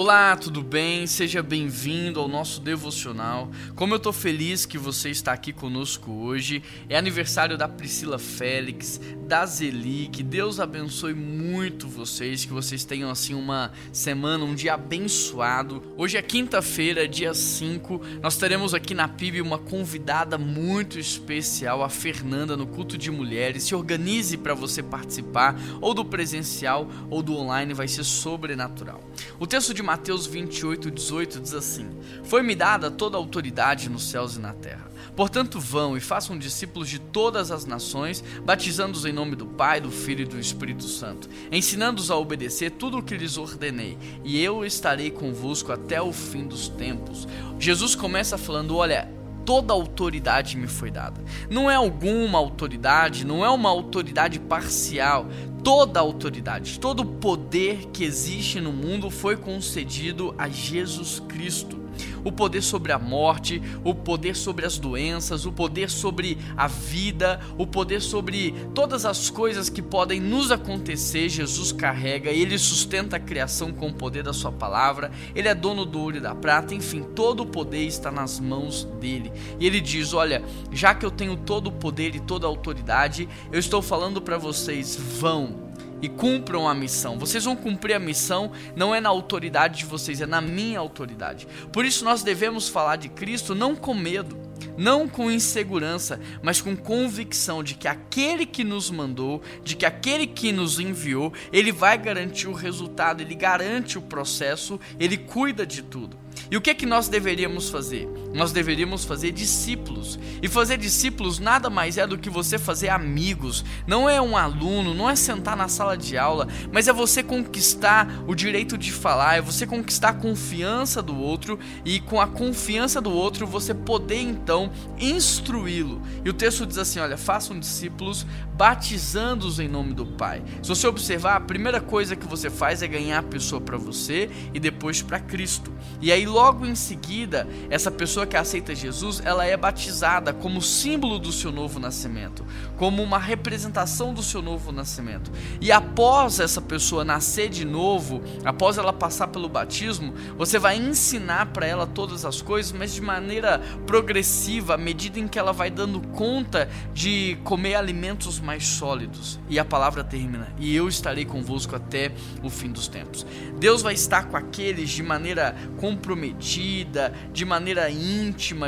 Olá, tudo bem? Seja bem-vindo ao nosso devocional. Como eu estou feliz que você está aqui conosco hoje. É aniversário da Priscila Félix, da Zeli. Que Deus abençoe muito vocês, que vocês tenham assim uma semana, um dia abençoado. Hoje é quinta-feira, dia 5. Nós teremos aqui na PIB uma convidada muito especial, a Fernanda, no culto de mulheres. Se organize para você participar, ou do presencial ou do online, vai ser sobrenatural. O texto de Mateus 28, 18 diz assim: Foi-me dada toda a autoridade nos céus e na terra. Portanto, vão e façam discípulos de todas as nações, batizando-os em nome do Pai, do Filho e do Espírito Santo, ensinando-os a obedecer tudo o que lhes ordenei, e eu estarei convosco até o fim dos tempos. Jesus começa falando: Olha, toda autoridade me foi dada. Não é alguma autoridade, não é uma autoridade parcial toda autoridade, todo poder que existe no mundo foi concedido a Jesus Cristo. O poder sobre a morte, o poder sobre as doenças, o poder sobre a vida, o poder sobre todas as coisas que podem nos acontecer, Jesus carrega, ele sustenta a criação com o poder da sua palavra, ele é dono do ouro e da prata, enfim, todo o poder está nas mãos dele. E ele diz: Olha, já que eu tenho todo o poder e toda a autoridade, eu estou falando para vocês, vão e cumpram a missão. Vocês vão cumprir a missão, não é na autoridade de vocês, é na minha autoridade. Por isso nós devemos falar de Cristo não com medo, não com insegurança, mas com convicção de que aquele que nos mandou, de que aquele que nos enviou, ele vai garantir o resultado, ele garante o processo, ele cuida de tudo. E o que é que nós deveríamos fazer? Nós deveríamos fazer discípulos. E fazer discípulos nada mais é do que você fazer amigos. Não é um aluno, não é sentar na sala de aula, mas é você conquistar o direito de falar, é você conquistar a confiança do outro e com a confiança do outro você poder então instruí-lo. E o texto diz assim: olha, façam discípulos batizando-os em nome do Pai. Se você observar, a primeira coisa que você faz é ganhar a pessoa para você e depois para Cristo. E aí logo em seguida, essa pessoa que aceita Jesus, ela é batizada como símbolo do seu novo nascimento, como uma representação do seu novo nascimento. E após essa pessoa nascer de novo, após ela passar pelo batismo, você vai ensinar para ela todas as coisas, mas de maneira progressiva, à medida em que ela vai dando conta de comer alimentos mais sólidos. E a palavra termina: "E eu estarei convosco até o fim dos tempos". Deus vai estar com aqueles de maneira comprometida de maneira íntima,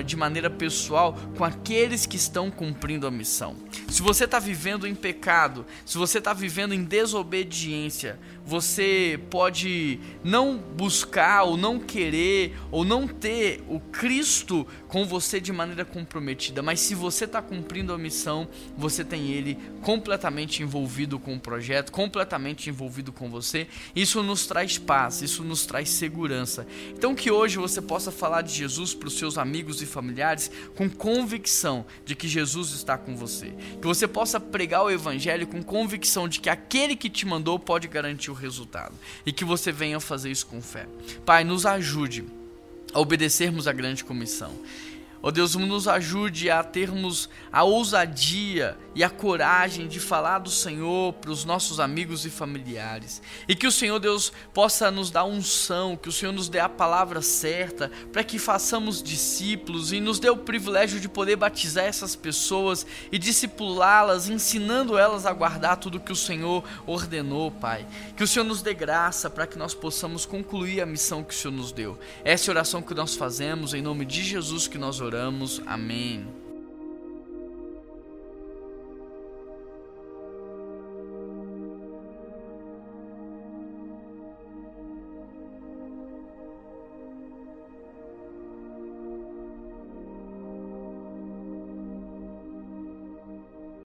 de maneira pessoal com aqueles que estão cumprindo a missão. Se você está vivendo em pecado, se você está vivendo em desobediência, você pode não buscar ou não querer ou não ter o Cristo com você de maneira comprometida, mas se você está cumprindo a missão, você tem Ele completamente envolvido com o projeto, completamente envolvido com você. Isso nos traz paz, isso nos traz segurança. Então que hoje você possa falar de Jesus para os seus amigos e familiares com convicção de que Jesus está com você. Que você possa pregar o Evangelho com convicção de que aquele que te mandou pode garantir o resultado. E que você venha fazer isso com fé. Pai, nos ajude a obedecermos a grande comissão. Ó oh Deus, nos ajude a termos a ousadia e a coragem de falar do Senhor para os nossos amigos e familiares. E que o Senhor Deus possa nos dar unção, que o Senhor nos dê a palavra certa para que façamos discípulos e nos dê o privilégio de poder batizar essas pessoas e discipulá-las, ensinando elas a guardar tudo que o Senhor ordenou, Pai. Que o Senhor nos dê graça para que nós possamos concluir a missão que o Senhor nos deu. Essa é a oração que nós fazemos em nome de Jesus que nós oramos oramos. Amém.